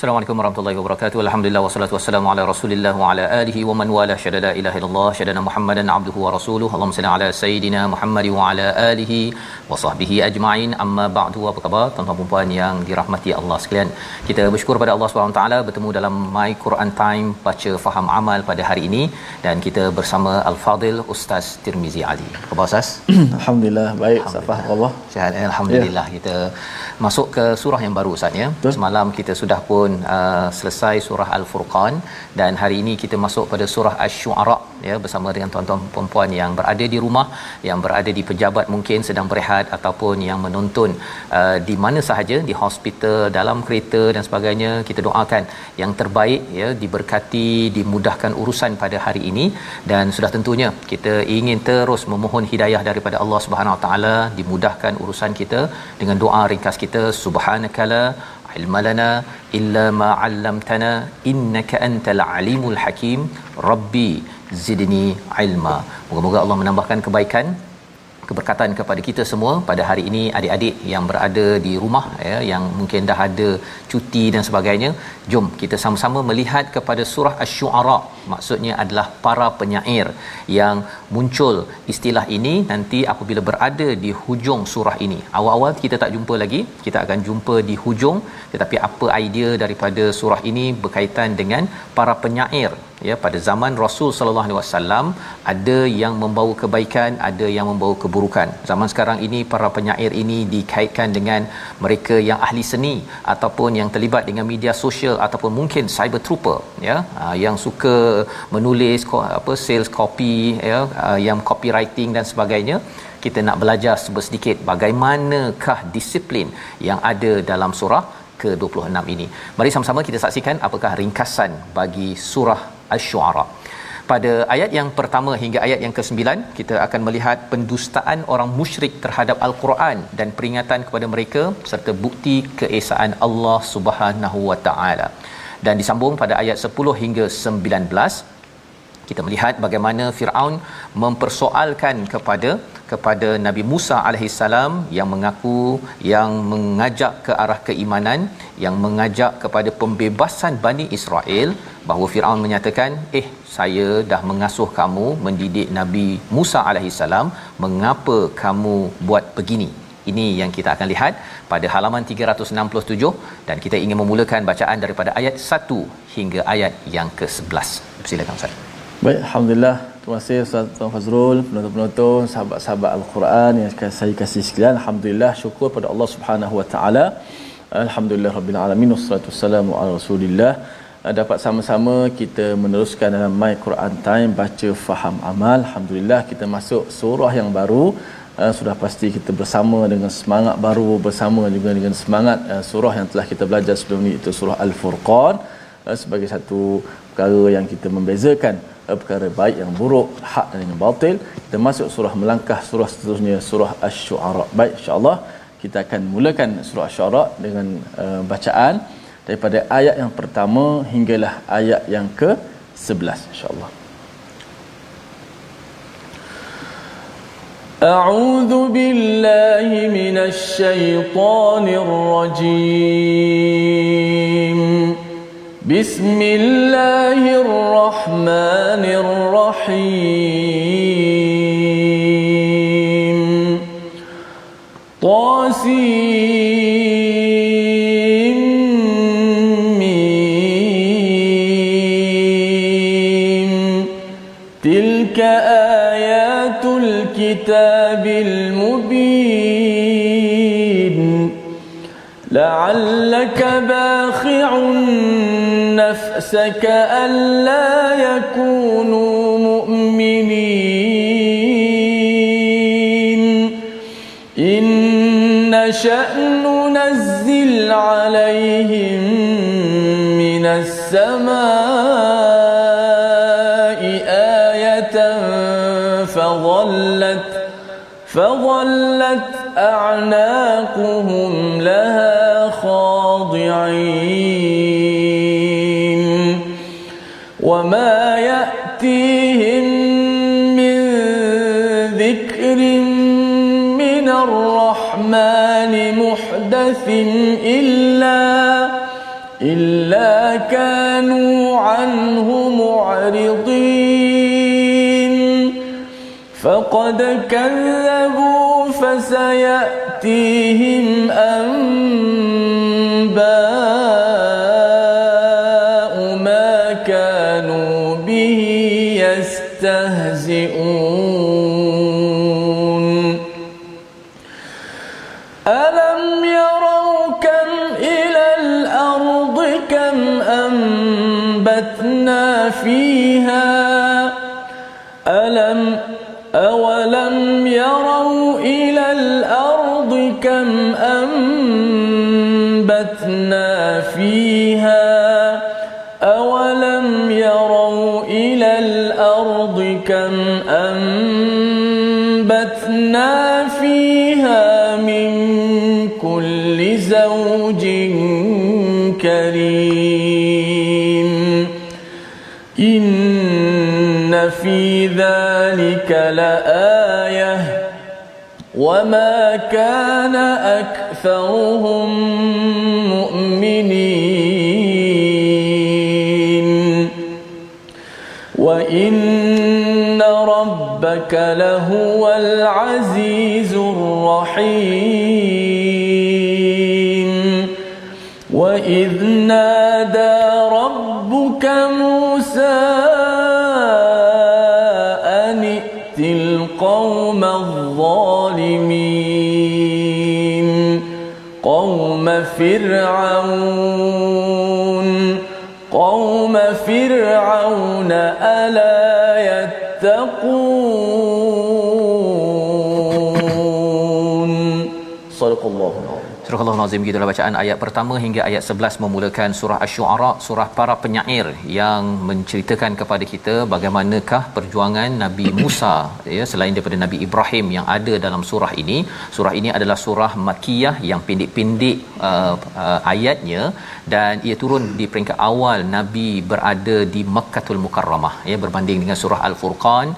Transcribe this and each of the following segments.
se Assalamualaikum warahmatullahi wabarakatuh. Alhamdulillah wassalatu wassalamu ala Rasulillah wa ala alihi wa man wala syada la ilaha illallah syadana Muhammadan abduhu wa rasuluhu. Allahumma salli ala sayidina Muhammad wa ala alihi wa sahbihi ajma'in. Amma ba'du. Apa khabar tuan-tuan dan puan yang dirahmati Allah sekalian? Kita bersyukur pada Allah Subhanahu taala bertemu dalam My Quran Time baca faham amal pada hari ini dan kita bersama Al-Fadil Ustaz Tirmizi Ali. Apa khabar Ustaz? Alhamdulillah baik Safah Allah. Sihat alhamdulillah ya. kita masuk ke surah yang baru Ustaz ya. Semalam kita sudah pun uh, selesai surah Al-Furqan dan hari ini kita masuk pada surah Asy-Syu'ara ya bersama dengan tuan-tuan puan yang berada di rumah, yang berada di pejabat mungkin sedang berehat ataupun yang menonton uh, di mana sahaja di hospital, dalam kereta dan sebagainya. Kita doakan yang terbaik ya diberkati, dimudahkan urusan pada hari ini dan sudah tentunya kita ingin terus memohon hidayah daripada Allah Subhanahu Taala dimudahkan urusan kita dengan doa ringkas kita subhanakala ilma lana illa ma 'allamtana innaka antal alimul hakim. Rabbi zidni ilma. Moga-moga Allah menambahkan kebaikan keberkatan kepada kita semua. Pada hari ini adik-adik yang berada di rumah ya yang mungkin dah ada cuti dan sebagainya jom kita sama-sama melihat kepada surah asy-syu'ara. Maksudnya adalah para penyair yang muncul istilah ini nanti apabila berada di hujung surah ini. Awal-awal kita tak jumpa lagi. Kita akan jumpa di hujung. Tetapi apa idea daripada surah ini berkaitan dengan para penyair ya pada zaman Rasul sallallahu alaihi wasallam ada yang membawa kebaikan ada yang membawa keburukan. Zaman sekarang ini para penyair ini dikaitkan dengan mereka yang ahli seni ataupun yang terlibat dengan media sosial ataupun mungkin cyber trooper ya. Yang suka menulis apa sales copy ya yang copywriting dan sebagainya. Kita nak belajar sedikit bagaimanakah disiplin yang ada dalam surah ke-26 ini. Mari sama-sama kita saksikan apakah ringkasan bagi surah Asy-Syu'ara. Pada ayat yang pertama hingga ayat yang ke-9 kita akan melihat pendustaan orang musyrik terhadap al-Quran dan peringatan kepada mereka serta bukti keesaan Allah Subhanahu wa taala. Dan disambung pada ayat 10 hingga 19 kita melihat bagaimana Firaun mempersoalkan kepada kepada Nabi Musa alaihissalam yang mengaku yang mengajak ke arah keimanan yang mengajak kepada pembebasan Bani Israel bahawa Firaun menyatakan eh saya dah mengasuh kamu mendidik Nabi Musa alaihissalam mengapa kamu buat begini? Ini yang kita akan lihat pada halaman 367 dan kita ingin memulakan bacaan daripada ayat 1 hingga ayat yang ke-11 silakan Ustaz Baik, Alhamdulillah. Terima kasih Ustaz Tuan Fazrul, penonton-penonton, sahabat-sahabat Al-Quran yang saya kasih sekalian. Alhamdulillah, syukur pada Allah Subhanahu Wa Taala. Alhamdulillah Rabbil Alamin. Wassalatu wassalamu ala Rasulillah. Dapat sama-sama kita meneruskan dalam My Quran Time, baca, faham, amal. Alhamdulillah, kita masuk surah yang baru. Uh, sudah pasti kita bersama dengan semangat baru bersama juga dengan semangat uh, surah yang telah kita belajar sebelum ini itu surah Al-Furqan sebagai satu perkara yang kita membezakan perkara baik yang buruk hak dan yang batil kita masuk surah melangkah surah seterusnya surah asy-syu'ara baik insyaallah kita akan mulakan surah Asy-Syu'ara dengan uh, bacaan daripada ayat yang pertama hinggalah ayat yang ke-11 insya-Allah. أعوذ بالله من الشيطان الرجيم بسم الله الرحمن الرحيم طاسيم تلك آيات الكتاب المبين لعلك باخع نفسك ألا يكونوا مؤمنين. إن نشأ ننزل عليهم من السماء آية فظلت فظلت أعناقهم لها خاضعين. محدث إلا إلا كانوا عنه معرضين. فقد كذبوا فسيأتيهم أنباء أنبتنا فيها ألم أولم يروا إلى الأرض كم أنبتنا فيها أولم يروا إلى الأرض كم أنبتنا لآية وما كان أكثرهم مؤمنين. وإن ربك لهو العزيز الرحيم. وإذ نادى قوم فرعون. قوم فرعون ألا يتقون؟ صدق الله العظيم. Surah Al-Nazim gitulah bacaan ayat pertama hingga ayat 11 memulakan surah Asy-Syu'ara, surah para penyair yang menceritakan kepada kita bagaimanakah perjuangan Nabi Musa ya selain daripada Nabi Ibrahim yang ada dalam surah ini. Surah ini adalah surah Makkiyah yang pendek-pendek uh, uh, ayatnya. Dan ia turun di peringkat awal Nabi berada di Makkahul Mukarramah ya berbanding dengan surah Al-Furqan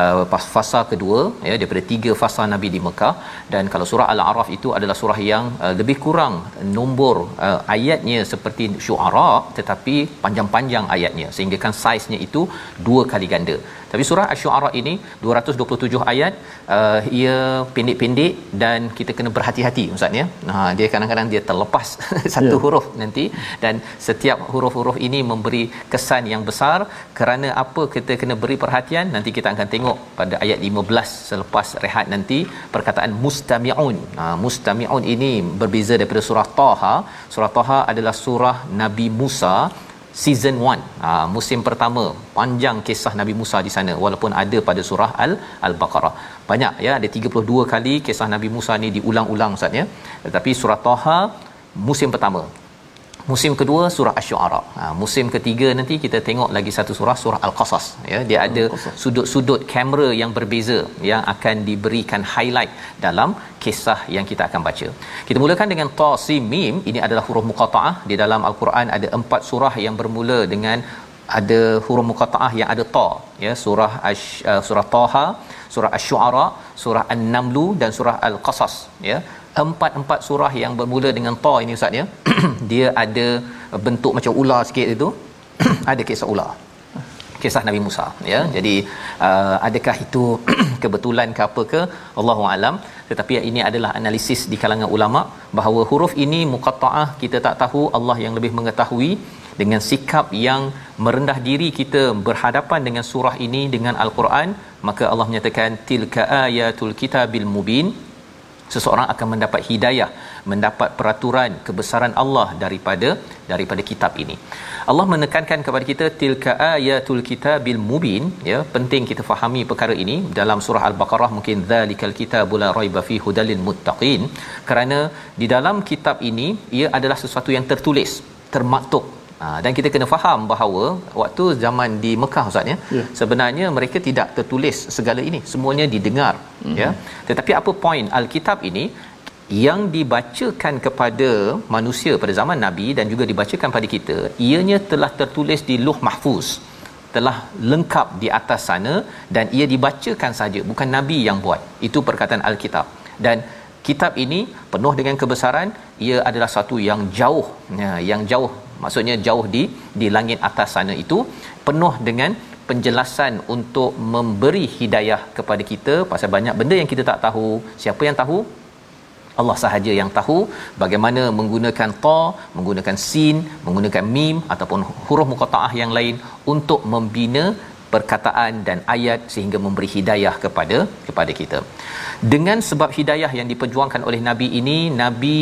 uh, fasa kedua ya daripada tiga fasa Nabi di Mekah dan kalau surah Al-A'raf itu adalah surah yang uh, lebih kurang nombor uh, ayatnya seperti syuara tetapi panjang-panjang ayatnya. Sehingga kan saiznya itu dua kali ganda tapi surah asy-syu'ara ini 227 ayat uh, ia pendek-pendek dan kita kena berhati-hati ustaz ya. Nah dia kadang-kadang dia terlepas satu yeah. huruf nanti dan setiap huruf-huruf ini memberi kesan yang besar kerana apa kita kena beri perhatian nanti kita akan tengok pada ayat 15 selepas rehat nanti perkataan mustami'un. Nah mustami'un ini berbeza daripada surah Taha. Surah Taha adalah surah Nabi Musa season 1 ha, musim pertama panjang kisah Nabi Musa di sana walaupun ada pada surah Al Al-Baqarah. Banyak ya ada 32 kali kisah Nabi Musa ni diulang-ulang ustaz ya. Tetapi surah Taha musim pertama musim kedua surah asy-syu'ara ha, musim ketiga nanti kita tengok lagi satu surah surah al-qasas. Ya dia ada sudut-sudut kamera yang berbeza yang akan diberikan highlight dalam kisah yang kita akan baca. Kita mulakan dengan ta mim ini adalah huruf muqataah di dalam al-Quran ada empat surah yang bermula dengan ada huruf muqataah yang ada ta. Ya surah Ash, uh, surah taha surah asy-syu'ara surah an-namlu dan surah al-qasas. Ya empat-empat surah yang bermula dengan ta ini ustaz ya. Dia ada bentuk macam ular sikit itu. Ada kisah ular. Kisah Nabi Musa ya. Jadi uh, adakah itu kebetulan ke apa ke? Allahu alam. Tetapi ini adalah analisis di kalangan ulama bahawa huruf ini muqattaah kita tak tahu. Allah yang lebih mengetahui dengan sikap yang merendah diri kita berhadapan dengan surah ini dengan al-Quran. Maka Allah menyatakan tilka ayatul kitabil mubin seseorang akan mendapat hidayah mendapat peraturan kebesaran Allah daripada daripada kitab ini. Allah menekankan kepada kita tilka ayatul kitabil mubin. Ya penting kita fahami perkara ini. Dalam surah al-baqarah mungkin zalikal kitabul la raiba fi hudalil muttaqin. Kerana di dalam kitab ini ia adalah sesuatu yang tertulis termaktub Ha, dan kita kena faham bahawa waktu zaman di Mekah Ustaz ya yeah. sebenarnya mereka tidak tertulis segala ini. Semuanya didengar mm-hmm. ya. Tetapi apa poin al-kitab ini? Yang dibacakan kepada manusia pada zaman nabi dan juga dibacakan pada kita ianya telah tertulis di Luh Mahfuz telah lengkap di atas sana dan ia dibacakan saja bukan nabi yang buat. Itu perkataan al-kitab. Dan kitab ini penuh dengan kebesaran ia adalah satu yang jauh ya, yang jauh maksudnya jauh di di langit atas sana itu penuh dengan penjelasan untuk memberi hidayah kepada kita pasal banyak benda yang kita tak tahu. Siapa yang tahu? Allah sahaja yang tahu bagaimana menggunakan ta menggunakan sin menggunakan mim ataupun huruf muqattaah yang lain untuk membina perkataan dan ayat sehingga memberi hidayah kepada kepada kita. Dengan sebab hidayah yang diperjuangkan oleh nabi ini nabi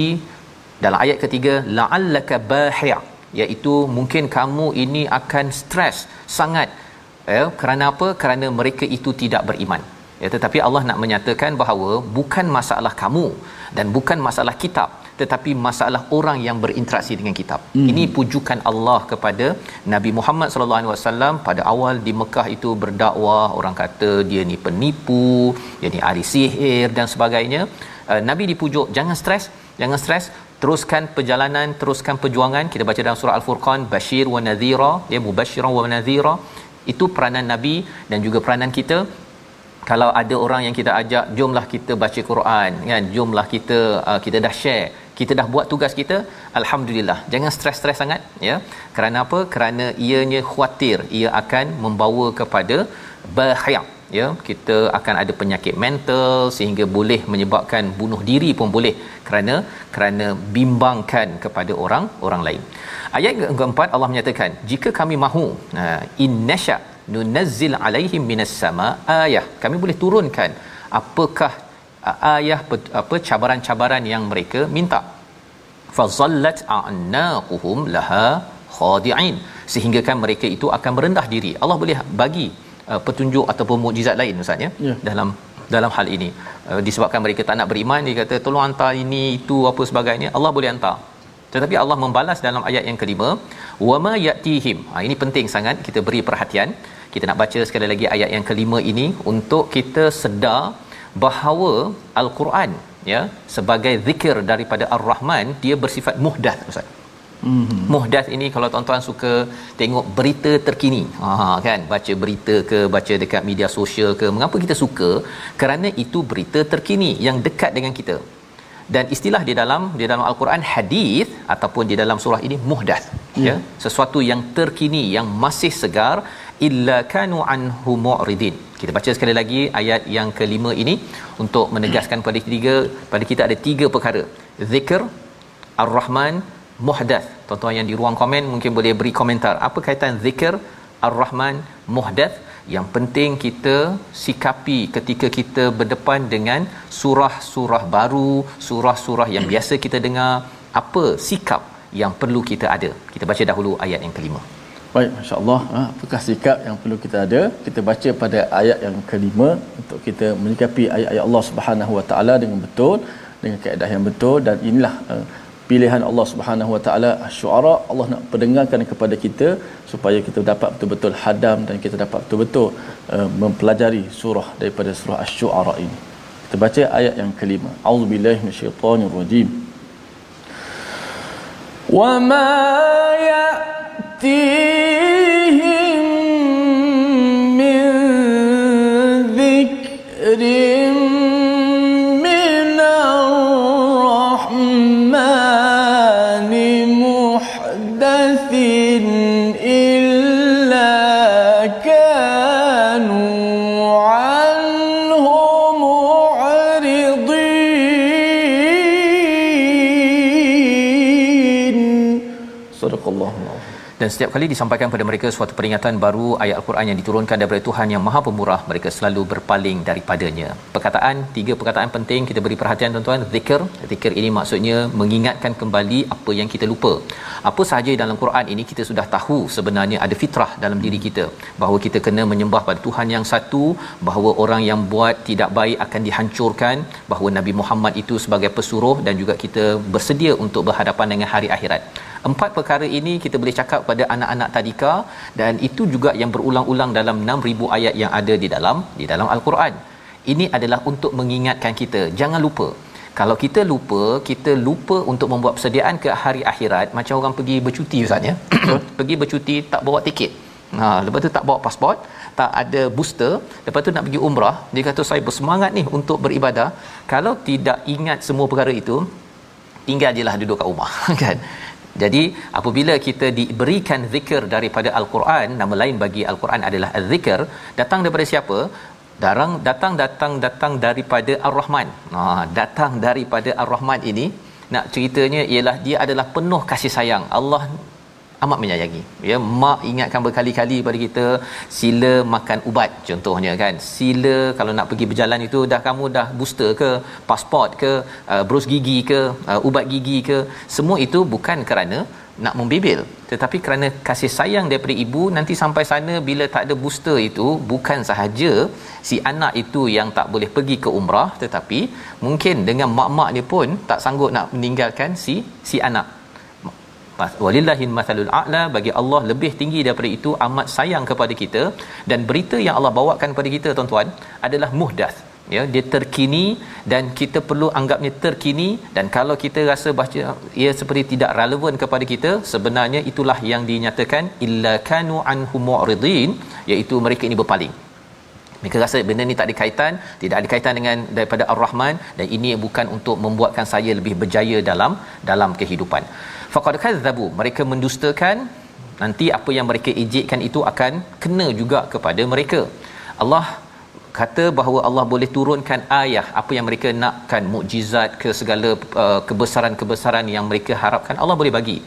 dalam ayat ketiga la'allaka bahi' iaitu mungkin kamu ini akan stres sangat ya kerana apa kerana mereka itu tidak beriman ya tetapi Allah nak menyatakan bahawa bukan masalah kamu dan bukan masalah kitab tetapi masalah orang yang berinteraksi dengan kitab. Hmm. Ini pujukan Allah kepada Nabi Muhammad sallallahu alaihi wasallam pada awal di Mekah itu berdakwah orang kata dia ni penipu, dia ni ahli sihir dan sebagainya. Uh, Nabi dipujuk jangan stres, jangan stres, teruskan perjalanan teruskan perjuangan. Kita baca dalam surah al-furqan bashir wa nadhira ya mubashiran wa nadhira. Itu peranan nabi dan juga peranan kita. Kalau ada orang yang kita ajak jomlah kita baca Quran kan? Jomlah kita uh, kita dah share kita dah buat tugas kita alhamdulillah. Jangan stres-stres sangat ya. Kerana apa? Kerana ianya khuatir ia akan membawa kepada bahaya ya kita akan ada penyakit mental sehingga boleh menyebabkan bunuh diri pun boleh kerana kerana bimbangkan kepada orang orang lain. Ayat keempat Allah menyatakan jika kami mahu innasha nunazzil alaihim minas sama ayah kami boleh turunkan apakah ayah apa cabaran-cabaran yang mereka minta. Fazallat a'naquhum laha khadi'in. Sehingga kan mereka itu akan merendah diri. Allah boleh bagi uh, petunjuk ataupun mukjizat lain ustaz ya? Yeah. dalam dalam hal ini. Uh, disebabkan mereka tak nak beriman dia kata tolong hantar ini itu apa sebagainya. Allah boleh hantar. Tetapi Allah membalas dalam ayat yang kelima wama yatihim. Ha, ini penting sangat kita beri perhatian. Kita nak baca sekali lagi ayat yang kelima ini untuk kita sedar bahawa al-Quran ya sebagai zikir daripada ar-Rahman dia bersifat muhdath ustaz Mm-hmm. Muhdath ini kalau tuan-tuan suka tengok berita terkini. Ha kan, baca berita ke, baca dekat media sosial ke, mengapa kita suka? Kerana itu berita terkini yang dekat dengan kita. Dan istilah di dalam di dalam al-Quran hadis ataupun di dalam surah ini muhdath, mm. ya. Sesuatu yang terkini yang masih segar illa kanu anhu mu'ridin. Kita baca sekali lagi ayat yang kelima ini untuk menegaskan pada tiga pada kita ada tiga perkara. Zikr Ar-Rahman muhdath. Tuan-tuan yang di ruang komen mungkin boleh beri komentar. Apa kaitan zikir Ar-Rahman muhdath? Yang penting kita sikapi ketika kita berdepan dengan surah-surah baru, surah-surah yang biasa kita dengar, apa sikap yang perlu kita ada. Kita baca dahulu ayat yang kelima. Baik, masya-Allah, ha, apakah sikap yang perlu kita ada? Kita baca pada ayat yang kelima untuk kita menyikapi ayat-ayat Allah Subhanahu Wa Taala dengan betul, dengan keadaan yang betul dan inilah uh, pilihan Allah Subhanahu Wa Taala syuara Allah nak pendengarkan kepada kita supaya kita dapat betul-betul hadam dan kita dapat betul-betul uh, mempelajari surah daripada surah asy-syu'ara ini. Kita baca ayat yang kelima. Auzubillahi minasyaitonirrajim wa ma ya'tihim setiap kali disampaikan kepada mereka suatu peringatan baru ayat al-Quran yang diturunkan daripada Tuhan yang Maha Pemurah mereka selalu berpaling daripadanya. Perkataan tiga perkataan penting kita beri perhatian tuan-tuan. Zikir. Zikir ini maksudnya mengingatkan kembali apa yang kita lupa. Apa sahaja dalam Quran ini kita sudah tahu sebenarnya ada fitrah dalam diri kita. Bahawa kita kena menyembah pada Tuhan yang satu bahawa orang yang buat tidak baik akan dihancurkan bahawa Nabi Muhammad itu sebagai pesuruh dan juga kita bersedia untuk berhadapan dengan hari akhirat empat perkara ini kita boleh cakap pada anak-anak tadika dan itu juga yang berulang-ulang dalam 6000 ayat yang ada di dalam di dalam al-Quran. Ini adalah untuk mengingatkan kita jangan lupa. Kalau kita lupa, kita lupa untuk membuat persediaan ke hari akhirat macam orang pergi bercuti ustaz ya. pergi bercuti tak bawa tiket. Ha, lepas tu tak bawa pasport, tak ada booster, lepas tu nak pergi umrah, dia kata saya bersemangat ni untuk beribadah. Kalau tidak ingat semua perkara itu, tinggal jelah duduk kat rumah kan jadi apabila kita diberikan zikir daripada al-Quran nama lain bagi al-Quran adalah az-zikr datang daripada siapa? Darang datang datang datang daripada ar-Rahman. Ha datang daripada ar-Rahman ini nak ceritanya ialah dia adalah penuh kasih sayang. Allah amat menyayangi. Ya mak ingatkan berkali-kali pada kita sila makan ubat contohnya kan. Sila kalau nak pergi berjalan itu dah kamu dah booster ke pasport ke uh, bros gigi ke uh, ubat gigi ke? Semua itu bukan kerana nak membibil tetapi kerana kasih sayang daripada ibu nanti sampai sana bila tak ada booster itu bukan sahaja si anak itu yang tak boleh pergi ke umrah tetapi mungkin dengan mak-mak dia pun tak sanggup nak meninggalkan si si anak walillahil mathalul a'la bagi Allah lebih tinggi daripada itu amat sayang kepada kita. Dan berita yang Allah bawakan kepada kita tuan-tuan adalah muhdath. Ya dia terkini dan kita perlu anggapnya terkini. Dan kalau kita rasa baca ia seperti tidak relevan kepada kita sebenarnya itulah yang dinyatakan illa kanu anhu mu'ridin iaitu mereka ini berpaling. Mereka rasa benda ni tak ada kaitan tidak ada kaitan dengan daripada ar-rahman dan ini bukan untuk membuatkan saya lebih berjaya dalam dalam kehidupan faqad kadzabu. Mereka mendustakan. Nanti apa yang mereka ejekkan itu akan kena juga kepada mereka. Allah kata bahawa Allah boleh turunkan ayah. Apa yang mereka nakkan mukjizat ke segala uh, kebesaran-kebesaran yang mereka harapkan Allah boleh bagi.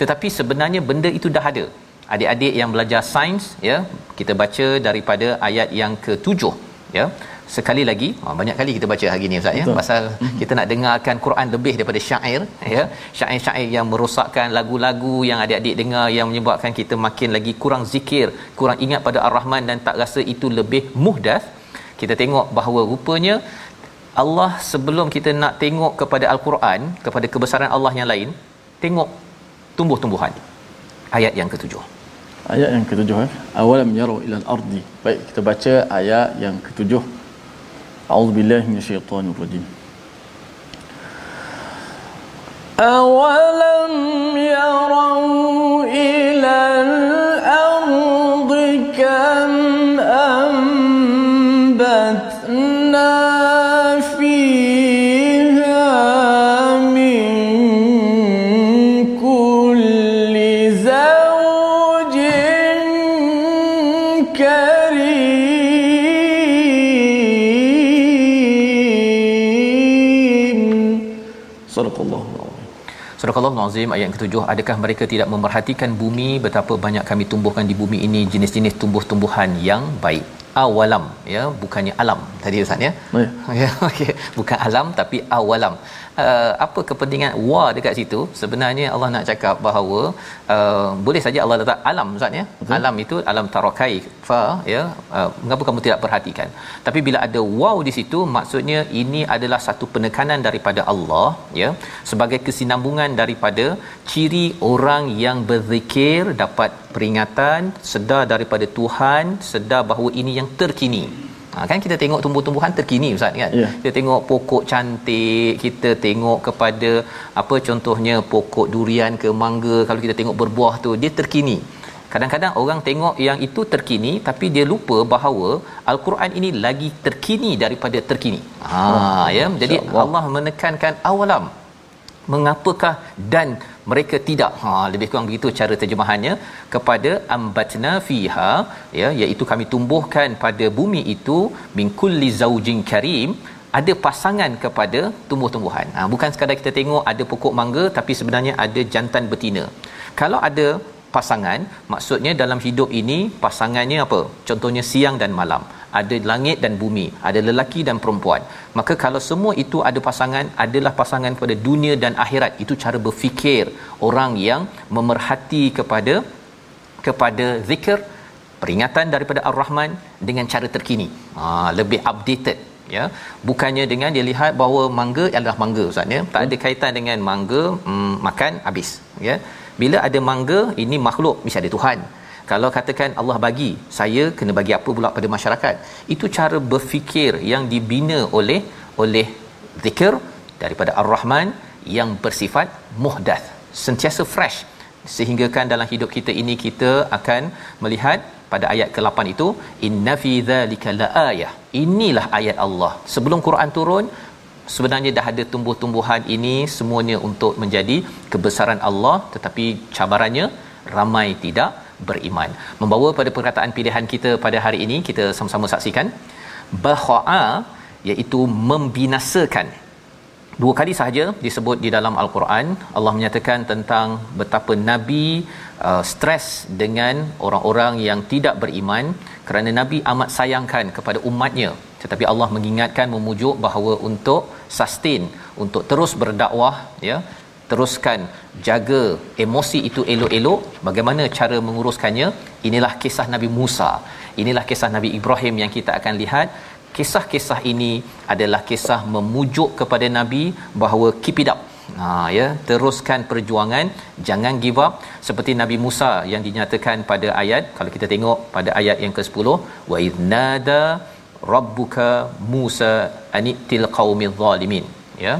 Tetapi sebenarnya benda itu dah ada. Adik-adik yang belajar sains ya kita baca daripada ayat yang ke-7 ya sekali lagi banyak kali kita baca hari ni ustaz ya pasal mm-hmm. kita nak dengarkan Quran lebih daripada syair ya. Syair-syair yang merosakkan lagu-lagu yang adik-adik dengar yang menyebabkan kita makin lagi kurang zikir kurang ingat pada Ar-Rahman dan tak rasa itu lebih muhdath kita tengok bahawa rupanya Allah sebelum kita nak tengok kepada al-Quran kepada kebesaran Allah yang lain tengok tumbuh-tumbuhan. Ayat yang ketujuh. Ayat yang ketujuh eh. Awalam yaru ila al-ardi baik kita baca ayat yang ketujuh a'udzubillahi minasyaitonir rajim awalam yaru ila Surah Al-Azim ayat yang ketujuh adakah mereka tidak memerhatikan bumi? Betapa banyak kami tumbuhkan di bumi ini jenis-jenis tumbuh-tumbuhan yang baik. Awalam ya bukannya alam tadi ustaz ya? Ya. ya okey. Bukan alam tapi awalam. Uh, apa kepentingan wa dekat situ? Sebenarnya Allah nak cakap bahawa uh, boleh saja Allah letak alam ustaz ya? Betul. alam itu alam tarakai fa ya uh, mengapa kamu tidak perhatikan? Tapi bila ada waw di situ maksudnya ini adalah satu penekanan daripada Allah ya sebagai kesinambungan daripada ciri orang yang berzikir dapat peringatan sedar daripada Tuhan sedar bahawa ini yang terkini. Ha, kan kita tengok tumbuh-tumbuhan terkini ustaz kan? Ya. kita tengok pokok cantik kita tengok kepada apa contohnya pokok durian ke mangga kalau kita tengok berbuah tu dia terkini kadang-kadang orang tengok yang itu terkini tapi dia lupa bahawa al-Quran ini lagi terkini daripada terkini ha ya jadi InsyaAllah. Allah menekankan awalam mengapakah dan mereka tidak ha lebih kurang begitu cara terjemahannya kepada ambatna fiha ya iaitu kami tumbuhkan pada bumi itu min kulli zaujin karim ada pasangan kepada tumbuh-tumbuhan. Ha, bukan sekadar kita tengok ada pokok mangga tapi sebenarnya ada jantan betina. Kalau ada pasangan, maksudnya dalam hidup ini pasangannya apa? Contohnya siang dan malam. Ada langit dan bumi, ada lelaki dan perempuan. Maka kalau semua itu ada pasangan, adalah pasangan pada dunia dan akhirat. Itu cara berfikir orang yang memerhati kepada kepada zikir peringatan daripada Ar-Rahman dengan cara terkini. Ha, lebih updated ya bukannya dengan dia lihat bahawa mangga adalah mangga ustaz ya tak ada kaitan dengan mangga mm, makan habis ya bila ada mangga ini makhluk mesti ada Tuhan. Kalau katakan Allah bagi saya kena bagi apa pula pada masyarakat? Itu cara berfikir yang dibina oleh oleh zikir daripada Ar-Rahman yang bersifat muhdath sentiasa fresh. Sehingga kan dalam hidup kita ini kita akan melihat pada ayat ke-8 itu inna fi dzalika laayah inilah ayat Allah. Sebelum Quran turun sebenarnya dah ada tumbuh-tumbuhan ini semuanya untuk menjadi kebesaran Allah tetapi cabarannya ramai tidak beriman. Membawa pada perkataan pilihan kita pada hari ini kita sama-sama saksikan. Bahaa iaitu membinasakan dua kali sahaja disebut di dalam al-Quran. Allah menyatakan tentang betapa nabi uh, stres dengan orang-orang yang tidak beriman kerana nabi amat sayangkan kepada umatnya. Tetapi Allah mengingatkan memujuk bahawa untuk sustain untuk terus berdakwah ya teruskan jaga emosi itu elok-elok bagaimana cara menguruskannya? Inilah kisah Nabi Musa. Inilah kisah Nabi Ibrahim yang kita akan lihat kisah-kisah ini adalah kisah memujuk kepada nabi bahawa keep it up. Ha ya teruskan perjuangan jangan give up. Seperti Nabi Musa yang dinyatakan pada ayat kalau kita tengok pada ayat yang ke-10 wa idnada rabbuka Musa anitil qaumil zalimin. Ya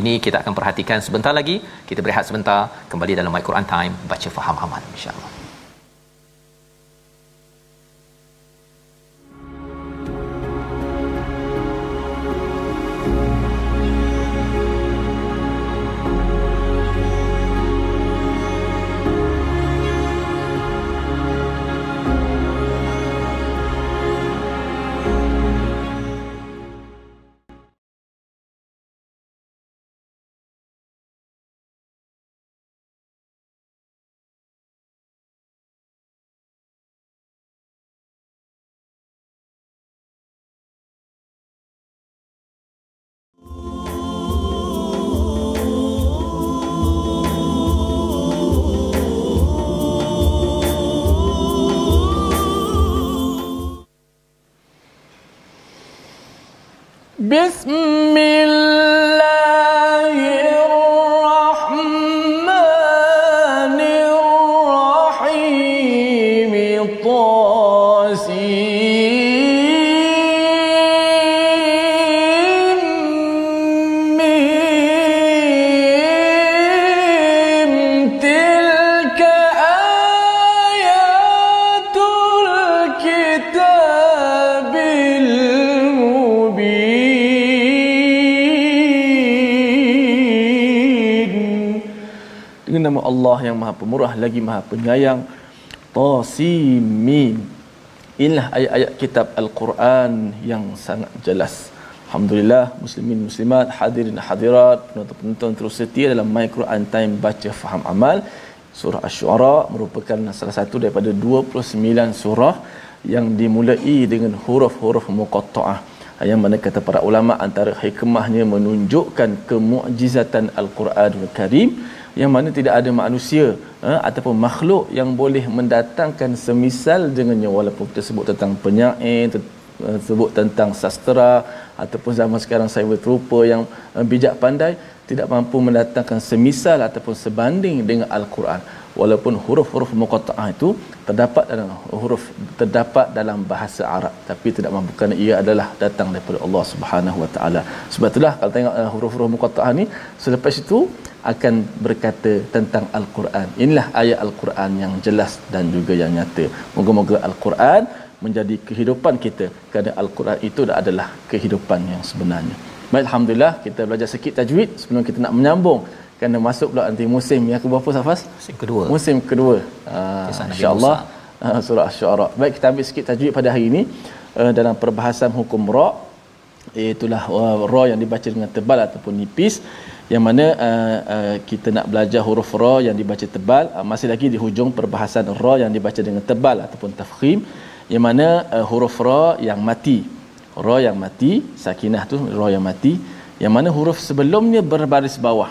ini kita akan perhatikan sebentar lagi. Kita berehat sebentar kembali dalam My Quran Time baca faham amal insyaallah بسم الله Pemurah lagi Maha Penyayang Tasimim inilah ayat-ayat kitab Al-Quran yang sangat jelas. Alhamdulillah muslimin muslimat hadirin hadirat. Penonton-penonton terus setia dalam My Quran Time baca faham amal. Surah Asy-Syu'ara merupakan salah satu daripada 29 surah yang dimulai dengan huruf-huruf muqatta'ah. Yang mana kata para ulama antara hikmahnya menunjukkan kemukjizatan al-Quranul Karim yang mana tidak ada manusia ha, ataupun makhluk yang boleh mendatangkan semisal dengannya. Walaupun kita sebut tentang penyair uh, sebut tentang sastra ataupun zaman sekarang saya rupa yang uh, bijak pandai tidak mampu mendatangkan semisal ataupun sebanding dengan al-Quran walaupun huruf-huruf muqatta'ah itu terdapat dalam huruf terdapat dalam bahasa Arab tapi tidak kerana ia adalah datang daripada Allah Subhanahu Wa Taala. Sebab itulah kalau tengok uh, huruf-huruf muqatta'ah ni selepas itu akan berkata tentang al-Quran. Inilah ayat al-Quran yang jelas dan juga yang nyata. Moga-moga al-Quran menjadi kehidupan kita kerana al-Quran itu adalah kehidupan yang sebenarnya. Baik, Alhamdulillah kita belajar sikit tajwid sebelum kita nak menyambung kerana masuk pula nanti musim yang ke berapa Safas? Musim kedua. Musim kedua. Uh, InsyaAllah uh, surah Ash-Shu'ara. Baik kita ambil sikit tajwid pada hari ini uh, dalam perbahasan hukum ra' itulah uh, ra yang dibaca dengan tebal ataupun nipis yang mana uh, uh, kita nak belajar huruf ra yang dibaca tebal uh, masih lagi di hujung perbahasan ra yang dibaca dengan tebal ataupun tafkhim yang mana uh, huruf ra yang mati ra yang mati sakinah tu ra yang mati yang mana huruf sebelumnya berbaris bawah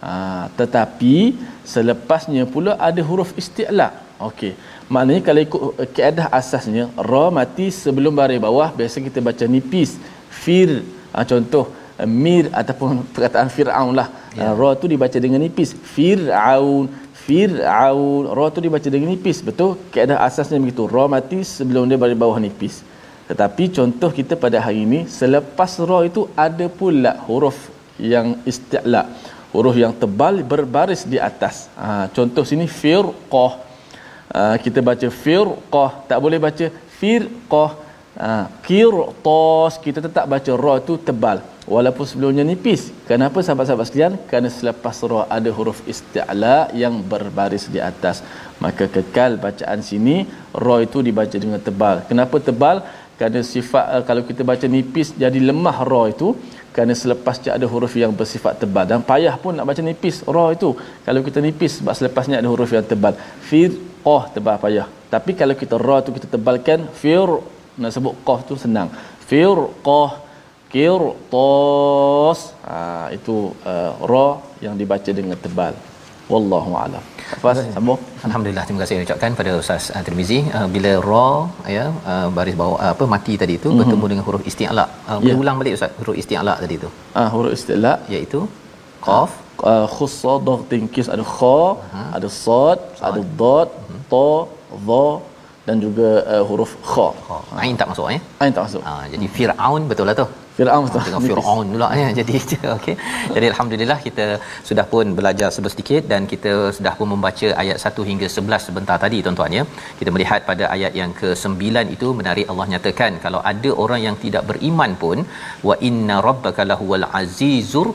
Ha, tetapi selepasnya pula ada huruf isti'la. Okey. Maknanya kalau ikut eh, keadaan asasnya ra mati sebelum baris bawah biasa kita baca nipis. Fir ha, contoh eh, mir ataupun perkataan fir'aun lah. Ya. Ha, ra tu dibaca dengan nipis. Fir'aun Fir'aun Ra tu dibaca dengan nipis Betul? Keadaan asasnya begitu Ra mati sebelum dia baris bawah nipis Tetapi contoh kita pada hari ini Selepas Ra itu ada pula huruf yang isti'la' huruf yang tebal berbaris di atas. Ha, contoh sini firqah. Ha, kita baca firqah, tak boleh baca firqah. Ha, qirtas kita tetap baca ra tu tebal walaupun sebelumnya nipis. Kenapa sahabat-sahabat sekalian? Kerana selepas ra ada huruf isti'la yang berbaris di atas. Maka kekal bacaan sini ra itu dibaca dengan tebal. Kenapa tebal? Kerana sifat uh, kalau kita baca nipis jadi lemah ra itu kerana selepasnya ada huruf yang bersifat tebal. Dan payah pun nak baca nipis ra itu. Kalau kita nipis sebab selepasnya ada huruf yang tebal. Fir qah tebal payah. Tapi kalau kita ra tu kita tebalkan fir nak sebut qah tu senang. Fir qah kir tos. Ha, itu uh, ra yang dibaca dengan tebal. Wallahu alam Fas, sambung. Alhamdulillah terima kasih ucapkan pada Ustaz uh, Tirmizi uh, bila ra ya uh, baris bawah uh, apa mati tadi itu mm-hmm. bertemu dengan huruf isti'la. Uh, yeah. ulang balik Ustaz huruf isti'la tadi itu. Ah uh, huruf isti'la iaitu qaf uh, khussa dagh tingkis ada kha uh-huh. ada sad, sad ada dad uh-huh. ta dha dan juga uh, huruf kha. Ain tak masuk ya? Ain tak masuk. Ah jadi Firaun betul lah tu. Firaun betul. Dengan Firaun pula ya. Jadi okey. Jadi alhamdulillah kita sudah pun belajar sedikit dan kita sudah pun membaca ayat 1 hingga 11 sebentar tadi tuan-tuan ya. Kita melihat pada ayat yang ke-9 itu menarik Allah nyatakan kalau ada orang yang tidak beriman pun wa inna rabbaka lahuwal azizur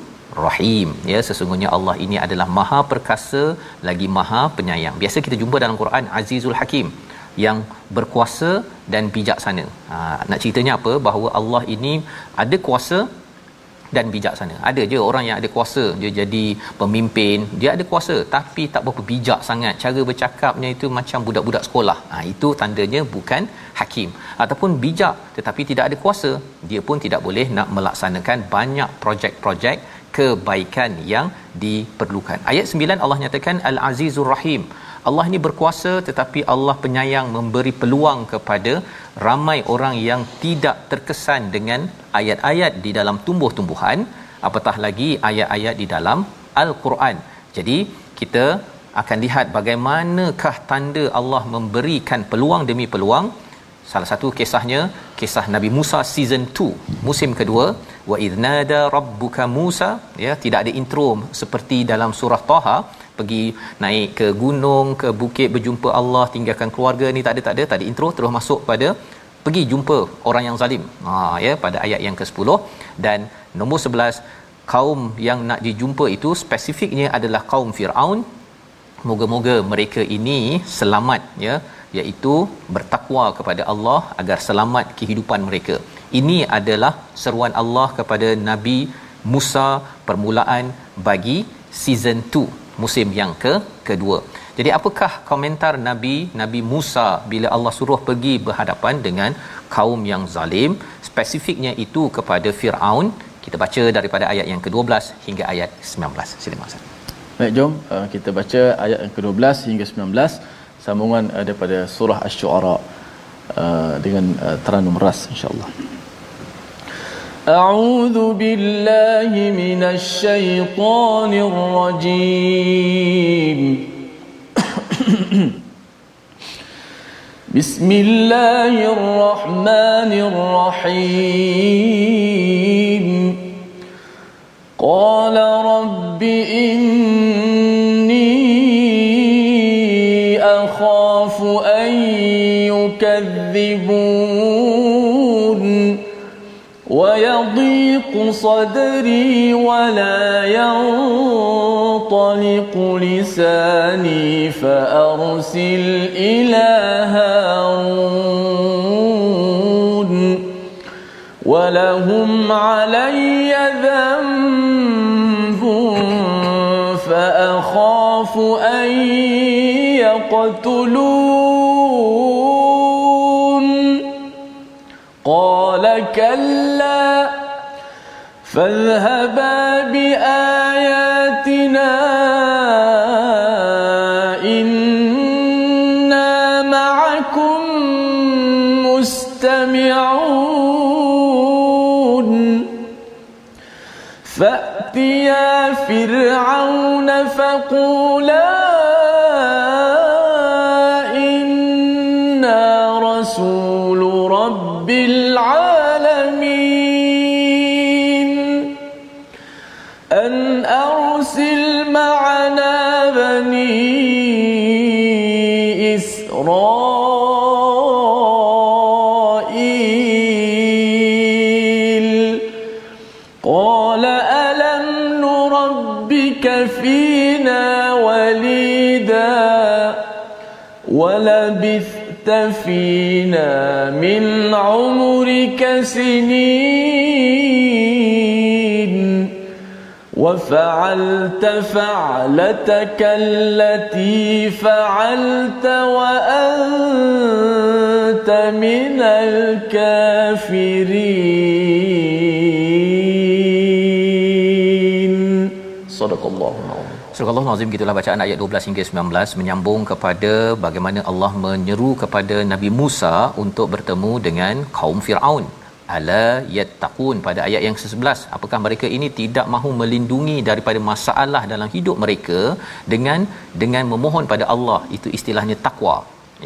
Rahim ya sesungguhnya Allah ini adalah Maha Perkasa lagi Maha Penyayang. Biasa kita jumpa dalam Quran Azizul Hakim yang berkuasa dan bijaksana. Ha, nak ceritanya apa? Bahawa Allah ini ada kuasa dan bijaksana. Ada je orang yang ada kuasa, dia jadi pemimpin, dia ada kuasa tapi tak berapa bijak sangat. Cara bercakapnya itu macam budak-budak sekolah. Ha, itu tandanya bukan hakim. Ataupun bijak tetapi tidak ada kuasa, dia pun tidak boleh nak melaksanakan banyak projek-projek kebaikan yang diperlukan. Ayat 9 Allah nyatakan Al-Azizur Rahim. Allah ini berkuasa tetapi Allah penyayang memberi peluang kepada ramai orang yang tidak terkesan dengan ayat-ayat di dalam tumbuh-tumbuhan apatah lagi ayat-ayat di dalam al-Quran. Jadi kita akan lihat bagaimanakah tanda Allah memberikan peluang demi peluang. Salah satu kisahnya kisah Nabi Musa season 2 musim kedua. Wa idnada rabbuka Musa ya tidak ada intro seperti dalam surah Taha pergi naik ke gunung ke bukit berjumpa Allah tinggalkan keluarga ni tak ada tak ada. Tak ada intro terus masuk pada pergi jumpa orang yang zalim. Ha ya pada ayat yang ke-10 dan nombor 11 kaum yang nak dijumpa itu spesifiknya adalah kaum Firaun. Moga-moga mereka ini selamat ya iaitu bertakwa kepada Allah agar selamat kehidupan mereka. Ini adalah seruan Allah kepada Nabi Musa permulaan bagi season 2 musim yang ke kedua. Jadi apakah komentar Nabi Nabi Musa bila Allah suruh pergi berhadapan dengan kaum yang zalim? Spesifiknya itu kepada Firaun. Kita baca daripada ayat yang ke-12 hingga ayat 19 silakan Ustaz. Baik jom uh, kita baca ayat yang ke-12 hingga 19 sambungan uh, daripada surah asy-syu'ara uh, dengan teranum ras insyaallah أعوذ بالله من الشيطان الرجيم. بسم الله الرحمن الرحيم. قال رب إني أخاف أن يكذبون ويضيق صدري ولا ينطلق لساني فأرسل إلى هارون ولهم علي ذنب فأخاف أن يقتلون. قال كلا فاذهبا بآياتنا إنا معكم مستمعون. فأتيا فرعون فقولا إنا رسول إسرائيل. قال ألم نربك فينا وليدا؟ ولبثت فينا من عمرك سنين. وفعلت فعلتك التي فعلت وأنت من الكافرين صدق الله العظيم Surah Allah Nazim gitulah bacaan ayat 12 hingga 19 menyambung kepada bagaimana Allah menyeru kepada Nabi Musa untuk bertemu dengan kaum Firaun. Ala yattaqun pada ayat yang ke-11 apakah mereka ini tidak mahu melindungi daripada masalah dalam hidup mereka dengan dengan memohon pada Allah? Itu istilahnya takwa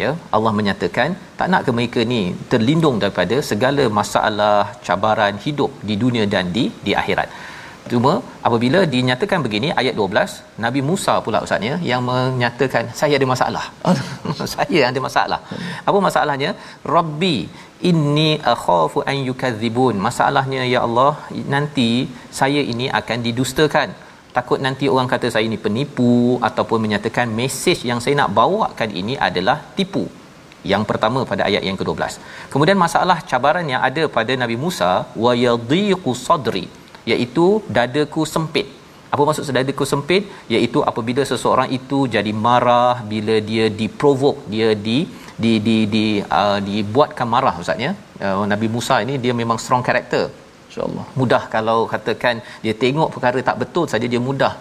ya. Allah menyatakan tak nak ke mereka ni terlindung daripada segala masalah cabaran hidup di dunia dan di di akhirat Cuma apabila dinyatakan begini ayat 12 Nabi Musa pula ustaznya yang menyatakan saya ada masalah. saya ada masalah. Apa masalahnya? Rabbi inni akhafu an yukadzibun. Masalahnya ya Allah nanti saya ini akan didustakan. Takut nanti orang kata saya ini penipu ataupun menyatakan mesej yang saya nak bawakan ini adalah tipu. Yang pertama pada ayat yang ke-12. Kemudian masalah cabaran yang ada pada Nabi Musa wa yadhiqu sadri iaitu dadaku sempit. Apa maksud dadaku sempit? Iaitu apabila seseorang itu jadi marah bila dia diprovoke, dia di di di di uh, dibuatkan marah ustaz ya. Uh, Nabi Musa ini dia memang strong character. insyaallah Mudah kalau katakan dia tengok perkara tak betul saja dia mudah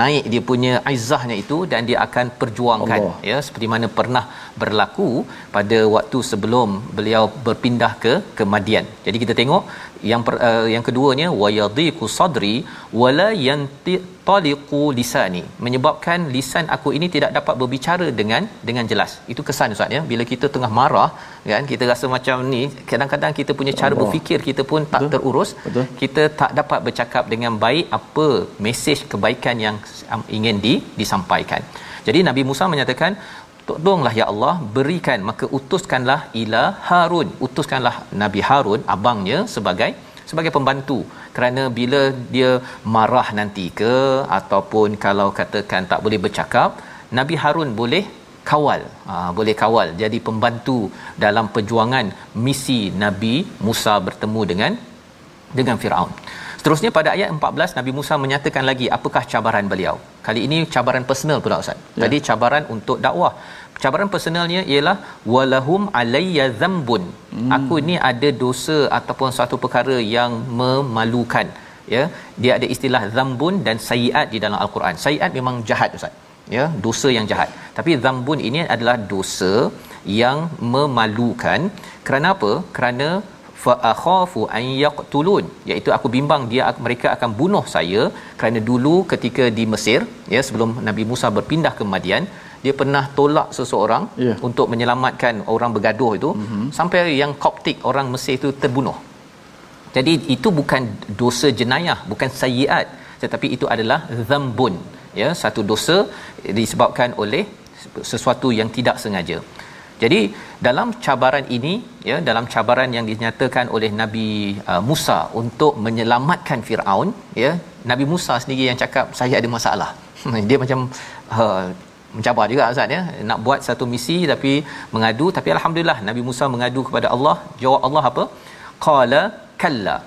naik dia punya aizahnya itu dan dia akan perjuangkan Allah. ya seperti mana pernah berlaku pada waktu sebelum beliau berpindah ke ke Madian. Jadi kita tengok yang per, uh, yang keduanya wayadhiqu sadri wala yantaliqu lisani menyebabkan lisan aku ini tidak dapat berbicara dengan dengan jelas. Itu kesan ustaz ya bila kita tengah marah kan kita rasa macam ni kadang-kadang kita punya cara Allah. berfikir kita pun tak Betul. terurus. Betul. Kita tak dapat bercakap dengan baik apa mesej kebaikan yang um, ingin di, disampaikan. Jadi Nabi Musa menyatakan tolonglah ya Allah berikan maka utuskanlah ila Harun. Utuskanlah Nabi Harun abangnya sebagai sebagai pembantu. Kerana bila dia marah nanti ke ataupun kalau katakan tak boleh bercakap Nabi Harun boleh kawal. Ha, boleh kawal jadi pembantu dalam perjuangan misi Nabi Musa bertemu dengan dengan Firaun Seterusnya pada ayat 14 Nabi Musa menyatakan lagi apakah cabaran beliau. Kali ini cabaran personal pula Ustaz. Ya. Tadi cabaran untuk dakwah. Cabaran personalnya ialah walahum alayya dzambun. Hmm. Aku ini ada dosa ataupun satu perkara yang memalukan. Ya, dia ada istilah dzambun dan sayiat di dalam al-Quran. Sayiat memang jahat Ustaz. Ya, dosa yang jahat. Tapi dzambun ini adalah dosa yang memalukan. Kerana apa? Kerana fa akhafu an yaqtulun iaitu aku bimbang dia mereka akan bunuh saya kerana dulu ketika di Mesir ya sebelum Nabi Musa berpindah ke Madian dia pernah tolak seseorang yeah. untuk menyelamatkan orang bergaduh itu mm-hmm. sampai yang Koptik orang Mesir itu terbunuh jadi itu bukan dosa jenayah bukan sayiat tetapi itu adalah zambun ya satu dosa disebabkan oleh sesuatu yang tidak sengaja jadi dalam cabaran ini ya dalam cabaran yang dinyatakan oleh Nabi uh, Musa untuk menyelamatkan Firaun ya Nabi Musa sendiri yang cakap saya ada masalah. Dia macam uh, mencabar juga Ustaz ya. Nak buat satu misi tapi mengadu tapi alhamdulillah Nabi Musa mengadu kepada Allah. Jawab Allah apa? Qala kalla.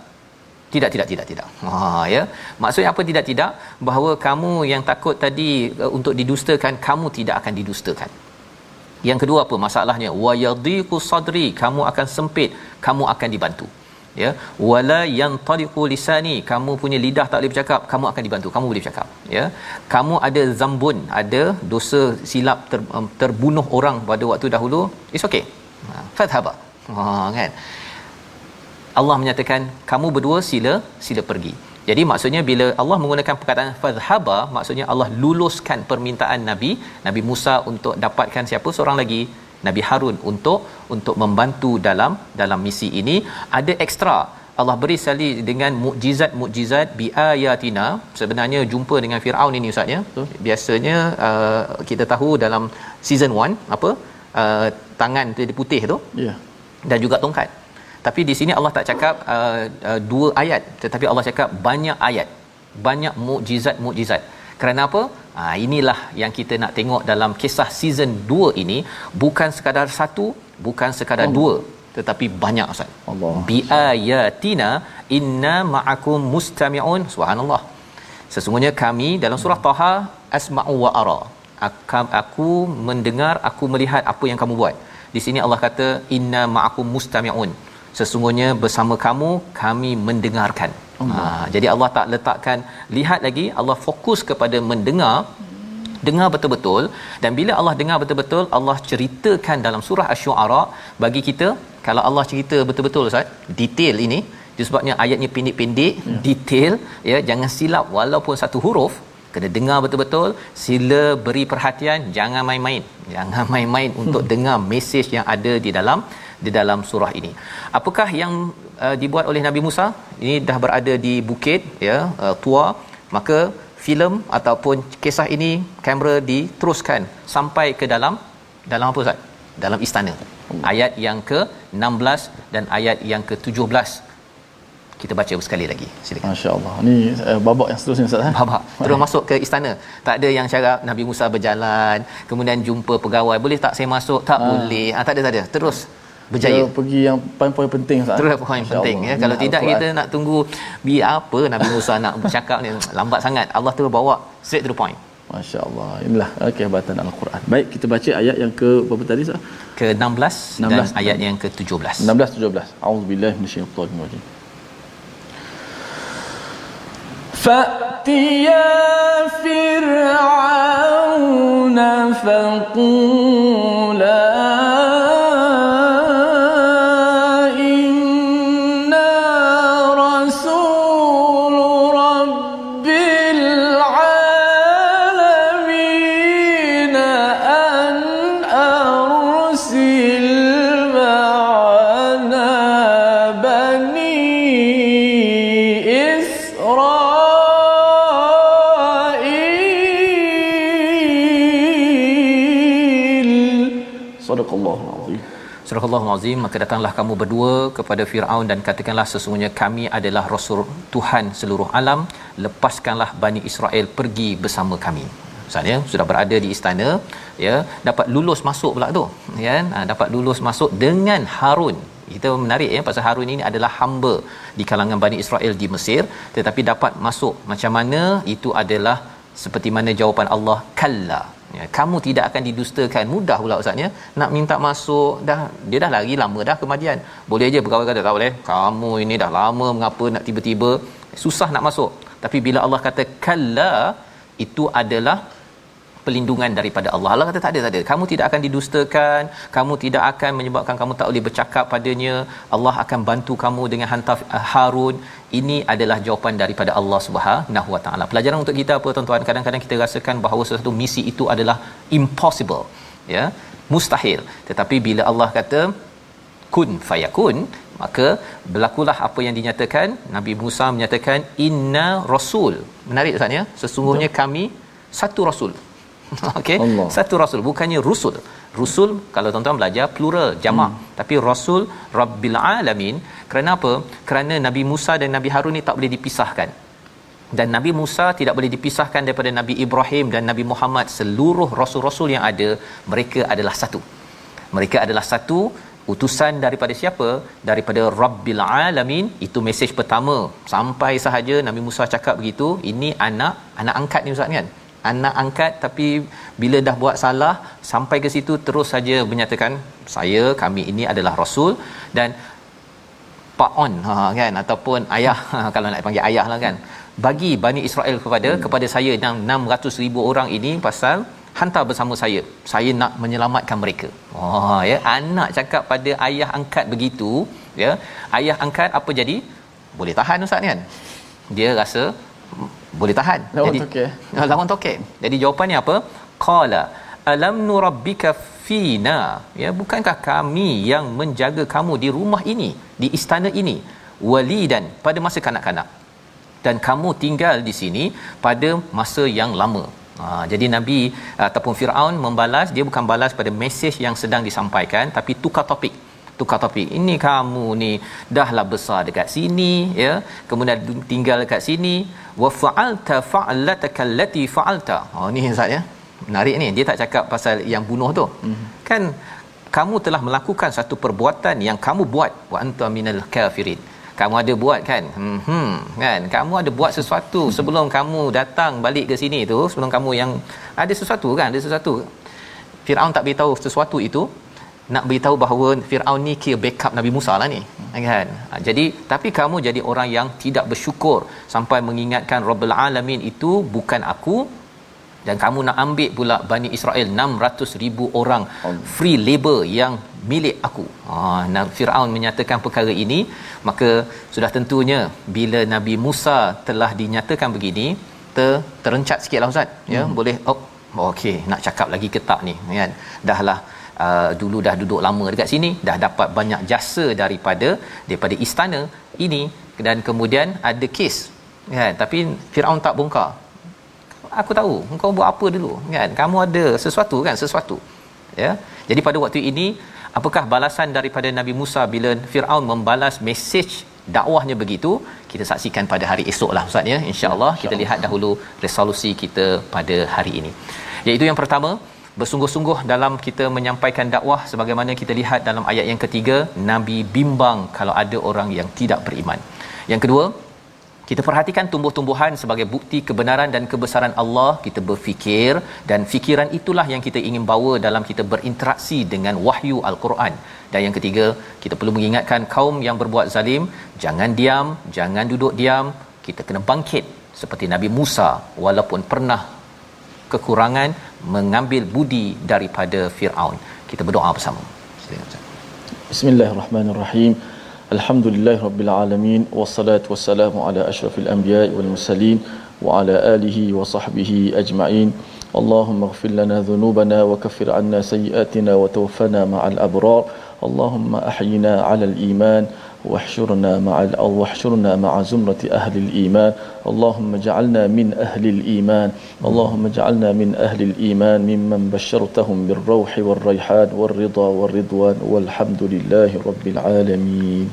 Tidak tidak tidak tidak. Ha ya. Maksudnya apa tidak tidak? Bahawa kamu yang takut tadi uh, untuk didustakan kamu tidak akan didustakan yang kedua apa masalahnya? Wayadhiqu sadri kamu akan sempit kamu akan dibantu. Ya? Wala yantaliqu lisani kamu punya lidah tak boleh bercakap kamu akan dibantu kamu boleh bercakap. Ya? Kamu ada zambun ada dosa silap ter, terbunuh orang pada waktu dahulu it's okay. Ha, fathaba ha kan? Allah menyatakan kamu berdua sila sila pergi jadi maksudnya bila Allah menggunakan perkataan fadhhaba maksudnya Allah luluskan permintaan Nabi Nabi Musa untuk dapatkan siapa seorang lagi? Nabi Harun untuk untuk membantu dalam dalam misi ini. Ada ekstra. Allah beri sekali dengan mukjizat-mukjizat bi ayatina sebenarnya jumpa dengan Firaun ini ustaz ya. Biasanya uh, kita tahu dalam season 1 apa uh, tangan tu putih tu. Ya. Yeah. dan juga tongkat tapi di sini Allah tak cakap uh, uh, dua ayat. Tetapi Allah cakap banyak ayat. Banyak mukjizat-mukjizat kerana apa? Ha, inilah yang kita nak tengok dalam kisah season 2 ini. Bukan sekadar satu bukan sekadar Allah. dua. Tetapi banyak ustaz. Allah. Bi ayatina inna ma'akum mustami'un. Subhanallah. Sesungguhnya kami dalam surah taha asma'u wa ara. Aku mendengar aku melihat apa yang kamu buat. Di sini Allah kata inna ma'akum mustami'un sesungguhnya bersama kamu kami mendengarkan. Ha, jadi Allah tak letakkan lihat lagi Allah fokus kepada mendengar dengar betul-betul. Dan bila Allah dengar betul-betul Allah ceritakan dalam surah asy-syu'ara bagi kita kalau Allah cerita betul-betul Ustaz detail ini disebabnya ayatnya pendek-pendek ya. detail ya jangan silap. Walaupun satu huruf kena dengar betul-betul sila beri perhatian jangan main-main. Jangan main-main untuk dengar mesej yang ada di dalam di dalam surah ini. Apakah yang uh, dibuat oleh Nabi Musa? Ini dah berada di bukit ya, uh, tua, maka filem ataupun kisah ini kamera diteruskan sampai ke dalam dalam apa Ustaz? Dalam istana. Ayat yang ke-16 dan ayat yang ke-17 kita baca sekali lagi. Silakan. masya-Allah. Ni uh, babak yang seterusnya ustaz eh? Babak. Terus masuk ke istana. Tak ada yang cara Nabi Musa berjalan kemudian jumpa pegawai. Boleh tak saya masuk? Tak ha. boleh. Ah tak ada tak ada. Terus berjaya. Dia pergi yang poin-poin penting Ustaz. Terus poin penting ya. Kalau tidak kita nak tunggu bi apa Nabi Musa nak bercakap ni lambat sangat. Allah terus bawa straight to the point. Masya-Allah. Inilah kehebatan Al-Quran. Baik, kita baca ayat yang ke berapa tadi Ustaz? Ke-16 dan ayat yang ke-17. 16 17. A'udzubillahi minasyaitonir rajim. فأتيا فرعون فقولا Surah Azim maka datanglah kamu berdua kepada Firaun dan katakanlah sesungguhnya kami adalah rasul Tuhan seluruh alam. Lepaskanlah Bani Israel pergi bersama kami. Misalnya sudah berada di istana ya dapat lulus masuk pula tu ya ha, dapat lulus masuk dengan Harun. Kita menarik ya pasal Harun ini adalah hamba di kalangan Bani Israel di Mesir. Tetapi dapat masuk macam mana? Itu adalah seperti mana jawapan Allah? Kalla ya, kamu tidak akan didustakan mudah pula ustaznya nak minta masuk dah dia dah lari lama dah ke Madian boleh aja pegawai kata tak boleh kamu ini dah lama mengapa nak tiba-tiba susah nak masuk tapi bila Allah kata kalla itu adalah pelindungan daripada Allah. Allah kata tak ada tak ada. Kamu tidak akan didustakan, kamu tidak akan menyebabkan kamu tak boleh bercakap padanya. Allah akan bantu kamu dengan hantar uh, Harun. Ini adalah jawapan daripada Allah Subhanahu Wa Taala. Pelajaran untuk kita apa tuan-tuan? Kadang-kadang kita rasakan bahawa sesuatu misi itu adalah impossible. Ya, mustahil. Tetapi bila Allah kata kun fayakun, maka berlakulah apa yang dinyatakan Nabi Musa menyatakan inna rasul menarik ustaz ya sesungguhnya kami satu rasul okey. Satu rasul bukannya rusul. Rusul kalau tuan-tuan belajar plural jamak. Hmm. tapi rasul rabbil alamin kerana apa? Kerana nabi Musa dan nabi Harun ni tak boleh dipisahkan. Dan Nabi Musa tidak boleh dipisahkan daripada Nabi Ibrahim dan Nabi Muhammad seluruh rasul-rasul yang ada mereka adalah satu. Mereka adalah satu utusan daripada siapa? Daripada rabbil alamin. Itu mesej pertama. Sampai sahaja Nabi Musa cakap begitu ini anak anak angkat ni ustaz kan anak angkat tapi bila dah buat salah sampai ke situ terus saja menyatakan saya kami ini adalah rasul dan pak on ha kan? Ataupun ayah ha, kalau nak panggil ayah lah kan? Bagi Bani Israel kepada hmm. kepada saya 600 ribu orang ini pasal hantar bersama saya. Saya nak menyelamatkan mereka. Wah ya? Anak cakap pada ayah angkat begitu ya? Ayah angkat apa jadi? Boleh tahan ustaz kan? Dia rasa boleh tahan. Lawan jadi tokek ah, lawan tokek jadi jawapannya apa? Qala alam nurabbika fina? Ya bukankah kami yang menjaga kamu di rumah ini di istana ini? Walidan pada masa kanak-kanak. Dan kamu tinggal di sini pada masa yang lama. Ha, jadi Nabi ataupun Firaun membalas dia bukan balas pada mesej yang sedang disampaikan tapi tukar topik tukar topik ini kamu ni dahlah besar dekat sini ya. Kemudian tinggal dekat sini. Wa fa'alta fa'lataka allati fa'alta. Oh ni Ustaz ya. Menarik ni. Dia tak cakap pasal yang bunuh tu. Mm-hmm. kan kamu telah melakukan satu perbuatan yang kamu buat. Wa anta minal kafirin. Kamu ada buat kan? Hmm, hmm kan? Kamu ada buat sesuatu sebelum kamu datang balik ke sini tu sebelum kamu yang ada sesuatu kan? Ada sesuatu. Firaun tak beritahu sesuatu itu nak beritahu bahawa Firaun ni kira backup Nabi Musa lah ni kan ha, jadi tapi kamu jadi orang yang tidak bersyukur sampai mengingatkan Rabbul Alamin itu bukan aku dan kamu nak ambil pula Bani Israel 600 ribu orang free labor yang milik aku. Ha Firaun menyatakan perkara ini, maka sudah tentunya bila Nabi Musa telah dinyatakan begini, ter, terencat sikitlah ustaz, ya. Hmm. Boleh oh okey, nak cakap lagi ke tak ni, kan. Dahlah Uh, dulu dah duduk lama dekat sini dah dapat banyak jasa daripada daripada istana ini. Dan kemudian ada kes kan? Tapi Firaun tak bongkar. Aku tahu engkau buat apa dulu kan? Kamu ada sesuatu kan? Sesuatu ya? Jadi pada waktu ini apakah balasan daripada Nabi Musa bila Firaun membalas mesej dakwahnya begitu? Kita saksikan pada hari esoklah ustaz ya? Insyaallah kita lihat dahulu resolusi kita pada hari ini. Iaitu yang pertama bersungguh-sungguh dalam kita menyampaikan dakwah sebagaimana kita lihat dalam ayat yang ketiga nabi bimbang kalau ada orang yang tidak beriman. Yang kedua kita perhatikan tumbuh-tumbuhan sebagai bukti kebenaran dan kebesaran Allah. Kita berfikir dan fikiran itulah yang kita ingin bawa dalam kita berinteraksi dengan wahyu al-Quran. Dan yang ketiga kita perlu mengingatkan kaum yang berbuat zalim jangan diam jangan duduk diam. Kita kena bangkit seperti Nabi Musa walaupun pernah kekurangan mengambil budi daripada Firaun kita berdoa bersama Bismillahirrahmanirrahim الحمد لله رب العالمين والصلاة والسلام على أشرف الأنبياء والمرسلين وعلى آله وصحبه أجمعين اللهم اغفر لنا ذنوبنا وكفر عنا سيئاتنا وتوفنا مع الأبرار اللهم أحينا على الإيمان واحشرنا مع واحشرنا مع زمرة أهل الإيمان اللهم اجعلنا من أهل الإيمان اللهم اجعلنا من أهل الإيمان ممن بشرتهم بالروح والريحان والرضا والرضوان والحمد لله رب العالمين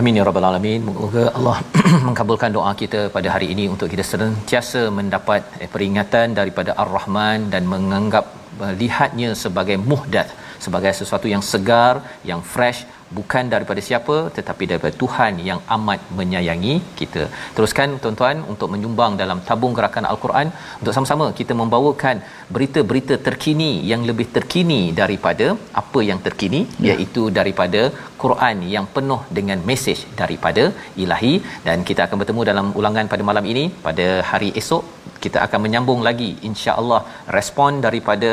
Amin ya rabbal alamin. Moga Allah mengabulkan doa kita pada hari ini untuk kita sentiasa mendapat eh, peringatan daripada Ar-Rahman dan menganggap melihatnya sebagai muhdath sebagai sesuatu yang segar yang fresh bukan daripada siapa tetapi daripada Tuhan yang amat menyayangi kita. Teruskan tuan-tuan untuk menyumbang dalam tabung gerakan Al-Quran untuk sama-sama kita membawakan berita-berita terkini yang lebih terkini daripada apa yang terkini ya. iaitu daripada Quran yang penuh dengan mesej daripada Ilahi dan kita akan bertemu dalam ulangan pada malam ini pada hari esok kita akan menyambung lagi insya-Allah respon daripada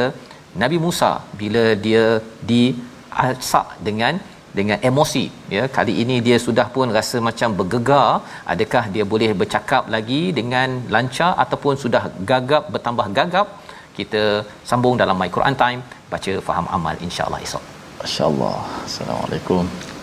Nabi Musa bila dia di asak dengan dengan emosi ya kali ini dia sudah pun rasa macam bergegar. Adakah dia boleh bercakap lagi dengan lancar ataupun sudah gagap bertambah gagap? Kita sambung dalam my Quran time baca faham amal insya-Allah esok. Insyaallah assalamualaikum